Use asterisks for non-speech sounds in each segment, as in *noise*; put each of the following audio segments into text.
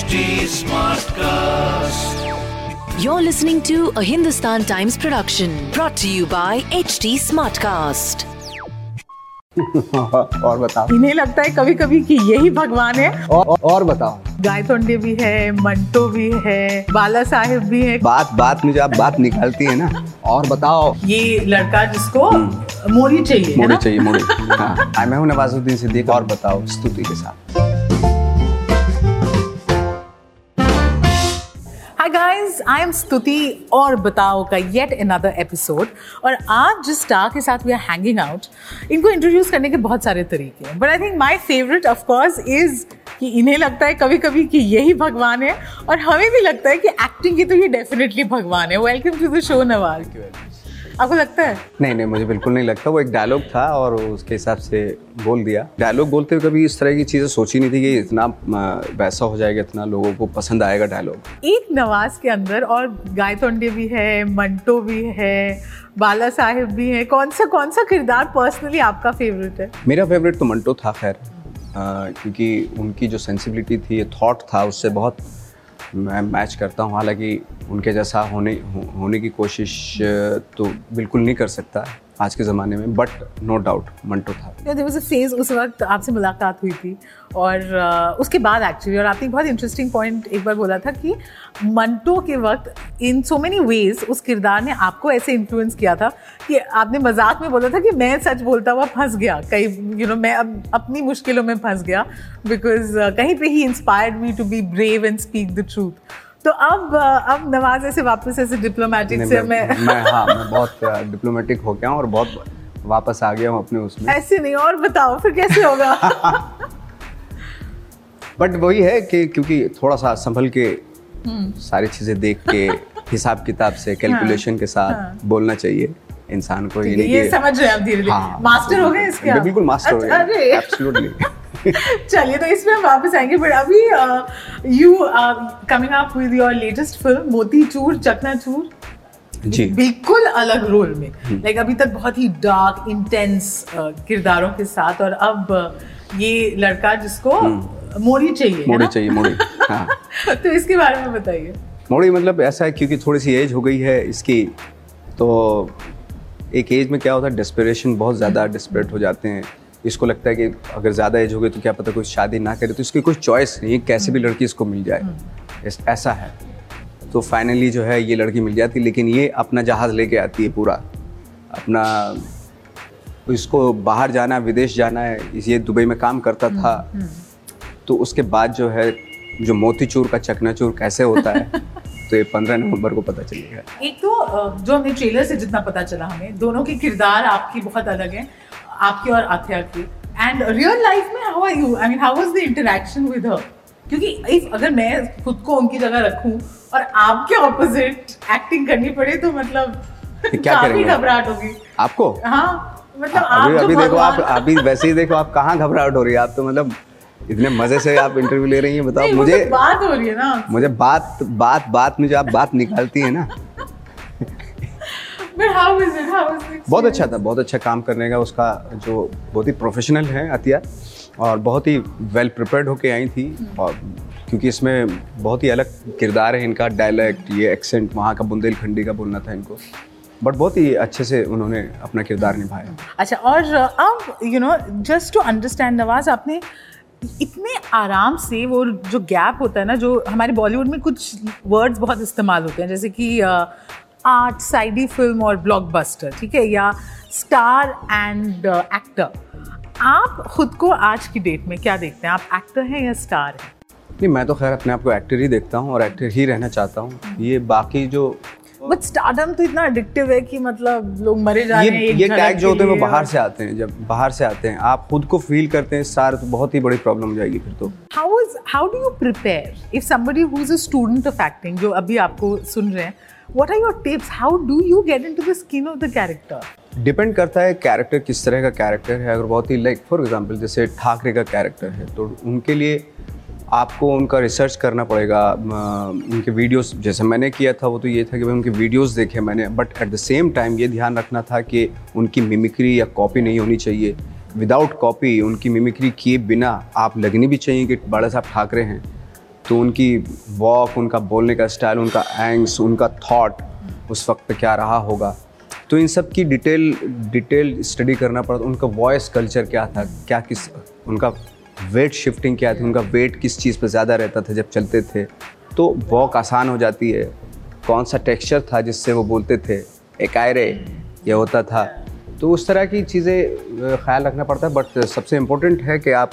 HD Smartcast. You're listening to a Hindustan Times production brought to you by HT Smartcast. *laughs* और बताओ। इन्हें लगता है कभी कभी कि यही भगवान है। और, और, और बताओ। गायतोंडे भी है मंटो भी है बाला साहेब भी है। बात बात में जो आप बात निकालती है ना। और बताओ। ये लड़का जिसको मोरी चाहिए मोरी चाहिए *laughs* हाँ। हाँ, मैं हूँ नवाजुद्दीन सिद्दीक और बताओ स्तुति के साथ। गाइस आई एम स्तुति और बताओ का येट अनदर एपिसोड और आज जिस स्टार के साथ वी आर हैंगिंग आउट इनको इंट्रोड्यूस करने के बहुत सारे तरीके हैं. But I think my favourite of course is कि इन्हें लगता है कभी कभी कि यही भगवान है और हमें भी लगता है कि एक्टिंग की तो ये डेफिनेटली भगवान है. Welcome to the show Nawaz आपको लगता है? नहीं नहीं मुझे बिल्कुल नहीं लगता। वो एक डायलॉग था और उसके हिसाब से बोल दिया। डायलॉग बोलते हुए कभी इस तरह की चीज़ें सोची नहीं थी कि इतना वैसा हो जाएगा इतना लोगों को पसंद आएगा डायलॉग एक नवाज़ के अंदर और गायतोंडे भी है मंटो भी है बाला साहेब भी है कौन सा कौन सा किरदार पर्सनली आपका फेवरेट है? मेरा फेवरेट तो मंटो था खैर। क्योंकि उनकी जो सेंसिबिलिटी थी थॉट था उससे बहुत मैं मैच करता हूँ। हालाँकि उनके जैसा होने होने की कोशिश तो बिल्कुल नहीं कर सकता। आज के ज़माने में बट नो डाउट मंटो था। फ़ेज़ उस वक्त आपसे मुलाकात हुई थी और uh, उसके बाद एक्चुअली और आपने बहुत इंटरेस्टिंग पॉइंट एक बार बोला था कि मंटो के वक्त इन सो मेनी वेज उस किरदार ने आपको ऐसे इन्फ्लुएंस किया था कि आपने मज़ाक में बोला था कि मैं सच बोलता हुआ फंस गया। कहीं यू नो मैं अब अपनी मुश्किलों में फंस गया बिकॉज़ uh, कहीं पे ही inspired me to be brave and speak the truth तो अब अब नवाज़ ऐसे वापस ऐसे डिप्लोमेटिक से मैं, मैं हाँ मैं बहुत डिप्लोमेटिक हो गया हूँ और बहुत वापस आ गया हूँ अपने उसमें। ऐसे नहीं और बताओ फिर कैसे होगा? *laughs* बट वही है कि क्योंकि थोड़ा सा संभल के सारी चीज़ें देख के हिसाब किताब से कैलकुलेशन के साथ बोलना चाहिए। इंसान को ये ये समझ रहे हैं आप धीरे धीरे हाँ, मास्टर हो गए इसके बिल्कुल मास्टर हो अच्छा, गए। एब्सोल्युटली चलिए तो इसमें हम वापस आएँगे बट अभी you coming up with your latest film Motichoor Chaknachoor जी। बिल्कुल अलग रोल में। लाइक अभी तक बहुत ही डार्क इंटेंस किरदारों के साथ और अब ये लड़का जिसको मोरी चाहिए मोड़ी चाहिए मोड़ी हाँ। *laughs* तो इसके बारे में बताइए। मोड़ी मतलब ऐसा है क्योंकि थोड़ी सी एज हो गई है इसकी तो एक एज में क्या होता है डिस्परेशन बहुत ज़्यादा डिस्परेट हो जाते हैं। इसको लगता है कि अगर ज़्यादा एज हो गई तो क्या पता कोई शादी ना करे तो इसकी कोई चॉइस नहीं है कैसे भी लड़की इसको मिल जाए। ऐसा है। तो फाइनली जो है ये लड़की मिल जाती है लेकिन ये अपना जहाज़ लेके आती है पूरा। अपना इसको बाहर जाना है विदेश जाना है ये दुबई में काम करता था। तो उसके बाद जो है जो मोतीचूर का चकनाचूर कैसे होता है *laughs* तो ये पंद्रह नवंबर को पता चलेगा। एक तो जो हमें ट्रेलर से जितना पता चला हमें दोनों के किरदार आपकी बहुत अलग हैं। आपकी और आथ्या की। एंड रियल लाइफ में how are you I mean how was the interaction with her क्योंकि इफ़ अगर मैं खुद को उनकी जगह रखूँ और आपके ऑपोजिट एक्टिंग करनी पड़े तो मतलब क्या करेंगे? घबराहट होगी। आपको? हाँ मतलब आप अभी अभी देखो आप अभी वैसे ही देखो आप कहाँ घबराहट हो रही है? आप तो मतलब इतने मज़े से आप इंटरव्यू ले रही हैं बताओ मुझे तो बात हो रही है ना। मुझे बात बात बात में जो आप बात निकालती है ना बहुत अच्छा था बहुत अच्छा काम करने का उसका जो बहुत ही प्रोफेशनल है अतिया और बहुत ही वेल प्रिपेयर्ड होके आई थी और क्योंकि इसमें बहुत ही अलग किरदार है इनका डायलैक्ट ये एक्सेंट वहाँ का बुंदेलखंडी का बोलना था इनको। बट बहुत ही अच्छे से उन्होंने अपना किरदार निभाया। अच्छा और अब you know just to understand Nawaz आपने इतने आराम से वो जो गैप होता है ना जो हमारे बॉलीवुड में कुछ वर्ड्स बहुत इस्तेमाल होते हैं जैसे कि आर्ट साइडी फ़िल्म और ब्लॉकबस्टर ठीक है? या स्टार एंड एक्टर आप खुद को आज की डेट में क्या देखते हैं? आप एक्टर हैं या स्टार हैं? नहीं मैं तो खैर अपने आप को एक्टर ही देखता हूँ और एक्टर ही रहना चाहता हूँ। ये बाकी जो बट स्टारडम तो इतना एडिक्टिव है कि मतलब लोग मरे जा रहे हैं ये ये टैग जो होते हैं वो बाहर से आते हैं जब बाहर से आते हैं। आप खुद को फील करते हैं सार तो बहुत ही बड़ी प्रॉब्लम हो जाएगी फिर तो। How is how do you prepare? If somebody who's a student of acting जो अभी आपको सुन रहे हैं what are your tips? How do you get into the skin of the character? Depend करता है कैरेक्टर किस तरह का कैरेक्टर है। अगर बहुत ही लाइक फॉर एग्जांपल जैसे ठाकरे का कैरेक्टर है तो उनके लिए आपको उनका रिसर्च करना पड़ेगा। उनके वीडियोस जैसे मैंने किया था, वो तो ये था कि भाई उनके वीडियोस देखे मैंने। But at the same time ये ध्यान रखना था कि उनकी मिमिक्री या कॉपी नहीं होनी चाहिए। विदाउट कॉपी उनकी मिमिक्री किए बिना आप लगनी भी चाहिए कि बड़ा साहब ठाकरे हैं। तो उनकी वॉक उनका बोलने का स्टाइल उनका एंग्स उनका थॉट उस वक्त पे क्या रहा होगा? तो इन सब की डिटेल डिटेल स्टडी करना पड़ता उनका वॉइस कल्चर क्या था? क्या किस, उनका वेट शिफ्टिंग क्या थी? उनका वेट किस चीज़ पर ज़्यादा रहता था जब चलते थे? तो वॉक आसान हो जाती है। कौन सा टेक्सचर था जिससे वो बोलते थे? एक आयरे, ये होता था। तो उस तरह की चीज़ें ख्याल रखना पड़ता है बट सबसे इम्पोर्टेंट है कि आप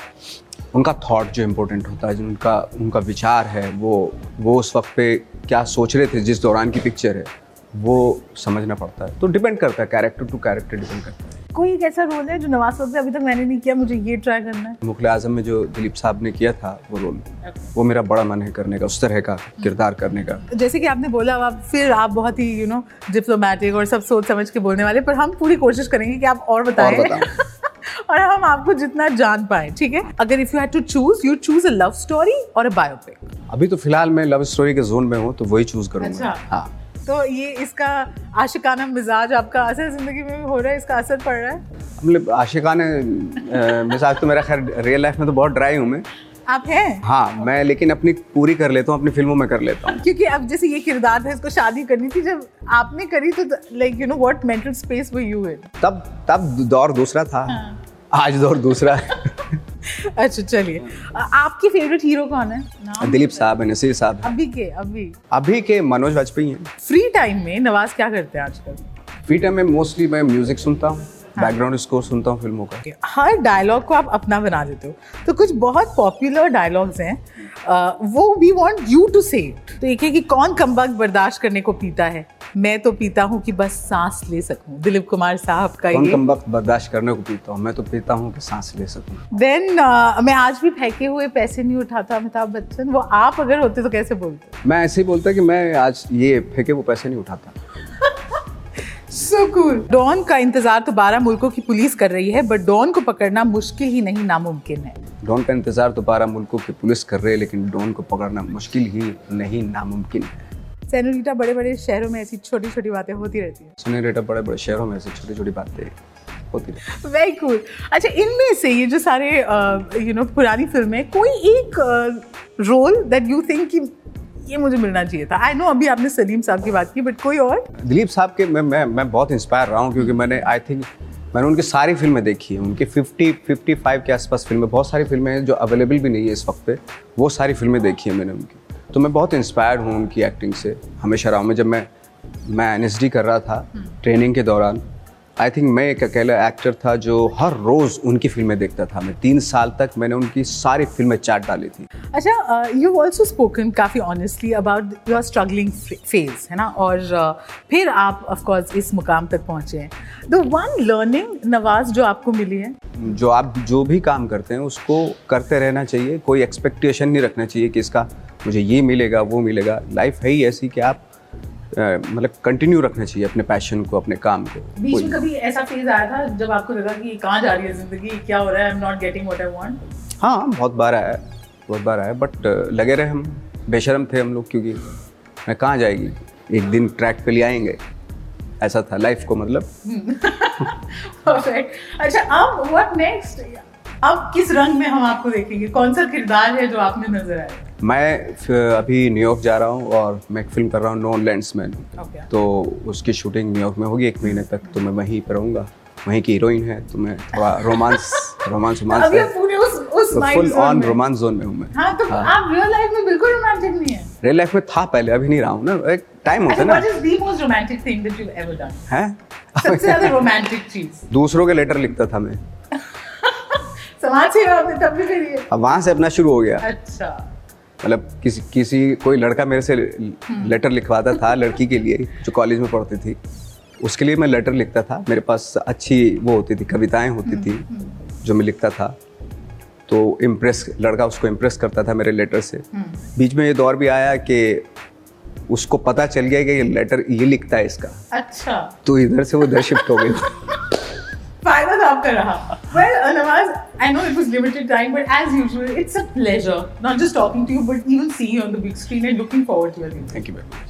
उनका थॉट जो इम्पोर्टेंट होता है जो उनका उनका विचार है वो वो उस वक्त पे क्या सोच रहे थे जिस दौरान की पिक्चर है वो समझना पड़ता है। तो डिपेंड करता है कैरेक्टर टू कैरेक्टर डिपेंड करता है। कोई एक ऐसा रोल है जो नवाज़ वक्त अभी तक मैंने नहीं किया मुझे ये ट्राई करना है? मुगल आज़म में जो दिलीप साहब ने किया था वो रोल वो मेरा बड़ा मन है करने का उस तरह का किरदार करने का। जैसे कि आपने बोला आप फिर आप बहुत ही यू नो डिप्लोमेटिक और सब सोच समझ के बोलने वाले पर हम पूरी कोशिश करेंगे कि आप और बताएँ। और और हम आपको जितना जान पाए ठीक है? अगर if you had to choose you choose a love story और अ बायोपिक अभी तो फ़िलहाल मैं लव स्टोरी के जोन में हूँ तो वही चूज़ करूँगा। अच्छा। हाँ। तो ये इसका आशिकाना मिजाज आपका असर ज़िंदगी में भी हो रहा है इसका असर पड़ रहा है? मतलब आशिकाने मिजाज तो मेरा खैर रियल लाइफ में तो बहुत ड्राई हूँ मैं। आप हैं? हाँ मैं लेकिन अपनी पूरी कर लेता हूँ अपनी फ़िल्मों में कर लेता हूँ। क्योंकि अब जैसे ये किरदार था इसको शादी करनी थी जब आपने करी तो like you know what mental space were you in तब तब दौर दूसरा था। हाँ। आज दौर दूसरा है। अच्छा चलिए। आपकी फेवरेट हीरो कौन है? नाम? दिलीप साहब है नसीर साहब अभी के अभी। अभी के मनोज वाजपेयी हैं। फ्री टाइम में नवाज़ क्या करते हैं आजकल? फ्री टाइम में मोस्टली मैं म्यूज़िक सुनता हाँ। बैकग्राउंड स्कोर सुनता हूँ फ़िल्मों का। हर डायलॉग को आप अपना बना देते हो। तो कुछ बहुत पॉपुलर डायलॉग्स हैं। वो वी वांट यू टू से तो एक है कि कौन कमबख्त बर्दाश्त करने को पीता है? मैं तो पीता हूँ कि बस सांस ले सकूँ। दिलीप कुमार साहब का कौन ये। कम वक्त बर्दाश्त करने को पीता हूँ? मैं तो पीता हूँ कि सांस ले सकूँ। देन uh, मैं आज भी फेंके हुए पैसे नहीं उठाता अमिताभ बच्चन। वो आप अगर होते तो कैसे बोलते? मैं ऐसे ही बोलता कि मैं आज ये फेंके वो पैसे नहीं उठाता। सो कूल डॉन का इंतज़ार तो बारह मुल्कों की पुलिस कर रही है बट डॉन को पकड़ना मुश्किल ही नहीं नामुमकिन है। डॉन का इंतज़ार तो बारह मुल्कों की पुलिस कर रही है लेकिन डॉन को पकड़ना मुश्किल ही नहीं नामुमकिन है। सेनोरिटा बड़े बड़े शहरों में ऐसी छोटी छोटी बातें होती रहती है। सुने रेटा बड़े बड़े शहरों में से छोटी छोटी बातें होती रहती वेरी कूल अच्छा इनमें से ये जो सारे यू नो पुरानी फ़िल्में कोई एक रोल दैट यू थिंक कि ये मुझे मिलना चाहिए था। आई नो अभी आपने सलीम साहब की बात की बट कोई और? दिलीप साहब के मैं मैं मैं बहुत इंस्पायर रहा हूँ क्योंकि मैंने आई थिंक मैंने उनकी सारी फ़िल्में देखी हैं। उनकी 50 55 के आसपास फ़िल्में बहुत सारी फ़िल्में हैं जो अवेलेबल भी नहीं है इस वक्त पे। वो सारी फ़िल्में देखी हैं मैंने उनकी। तो मैं बहुत इंस्पायर्ड हूँ उनकी एक्टिंग से हमेशा रहा हूँ। मैं जब मैं मैं एनएसडी कर रहा था ट्रेनिंग के दौरान आई थिंक मैं एक अकेला एक्टर था जो हर रोज़ उनकी फ़िल्में देखता था। मैं तीन साल तक मैंने उनकी सारी फ़िल्में चाट डाली थी। अच्छा यू ऑल्सो स्पोकन काफ़ी honestly about your struggling phase है ना? और uh, फिर आप ऑफ़ कोर्स इस मुकाम तक पहुँचे हैं। द वन लर्निंग नवाज़ जो आपको मिली है? जो आप जो भी काम करते हैं उसको करते रहना चाहिए। कोई एक्सपेक्टेशन नहीं रखना चाहिए कि इसका मुझे ये मिलेगा वो मिलेगा। लाइफ है ही ऐसी कि आप मतलब कंटिन्यू रखना चाहिए अपने पैशन को अपने काम को। बीच में कभी ऐसा फ़ेज़ आया था जब आपको लगा कि कहाँ जा रही है ज़िंदगी क्या हो रहा है I am not getting what I want हाँ बहुत बार आया है, बहुत बार आया बट लगे रहे हम बेशरम थे हम लोग क्योंकि मैं कहाँ जाएगी? एक दिन ट्रैक पे ले आएँगे। ऐसा था लाइफ को मतलब। *laughs* परफेक्ट अच्छा अब व्हाट नेक्स्ट अब किस रंग में हम आपको देखेंगे? कौन सा किरदार है जो आप में नज़र आए मैं अभी न्यूयॉर्क जा रहा हूँ और मैं एक फ़िल्म कर रहा हूँ नॉन लैंड्समैन Okay. तो उसकी शूटिंग न्यूयॉर्क में होगी एक महीने तक तो मैं वहीं पर रहूँगा। वहीं की हीरोइन है तो मैं थोड़ा रोमांस रोमांस रोमांस है। तो फुल ऑन रोमांस जोन में। हूँ मैं। हाँ तो आप रियल लाइफ में बिल्कुल रोमांटिक नहीं है। रियल लाइफ में था पहले अभी नहीं रहा हूँ ना। एक टाइम होता है ना। What is the most romantic thing that you ever done है? सबसे ज़्यादा रोमांटिक चीज़। दूसरों के लेटर लिखता था मैं। *laughs* समाज सेवा आपने तब भी करी है अब वहाँ से अपना शुरू हो गया। अच्छा। मतलब किसी किसी कोई लड़का मेरे से लेटर लिखवाता था लड़की के लिए जो कॉलेज में पढ़ती थी। उसके लिए मैं लेटर लिखता था। मेरे पास अच्छी वो होती थी कविताएँ होती थी जो मैं लिखता था। तो इम्प्रेस लड़का उसको इम्प्रेस करता था मेरे लेटर से। बीच में ये दौर भी आया कि उसको पता चल गया कि ये लेटर ये लिखता है इसका। अच्छा। तो इधर से वो इधर शिफ्ट हो गई *laughs* फ़ायदा तो आपका रहा। Well Nawaz I know it was limited time, but as usual, it's a pleasure not just talking to you, but even seeing you on the big screen and looking forward to your new Thank you very much.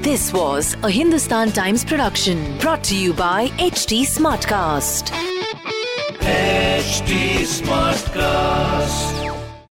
This was a Hindustan Times production brought to you by HT Smartcast. HT Smartcast.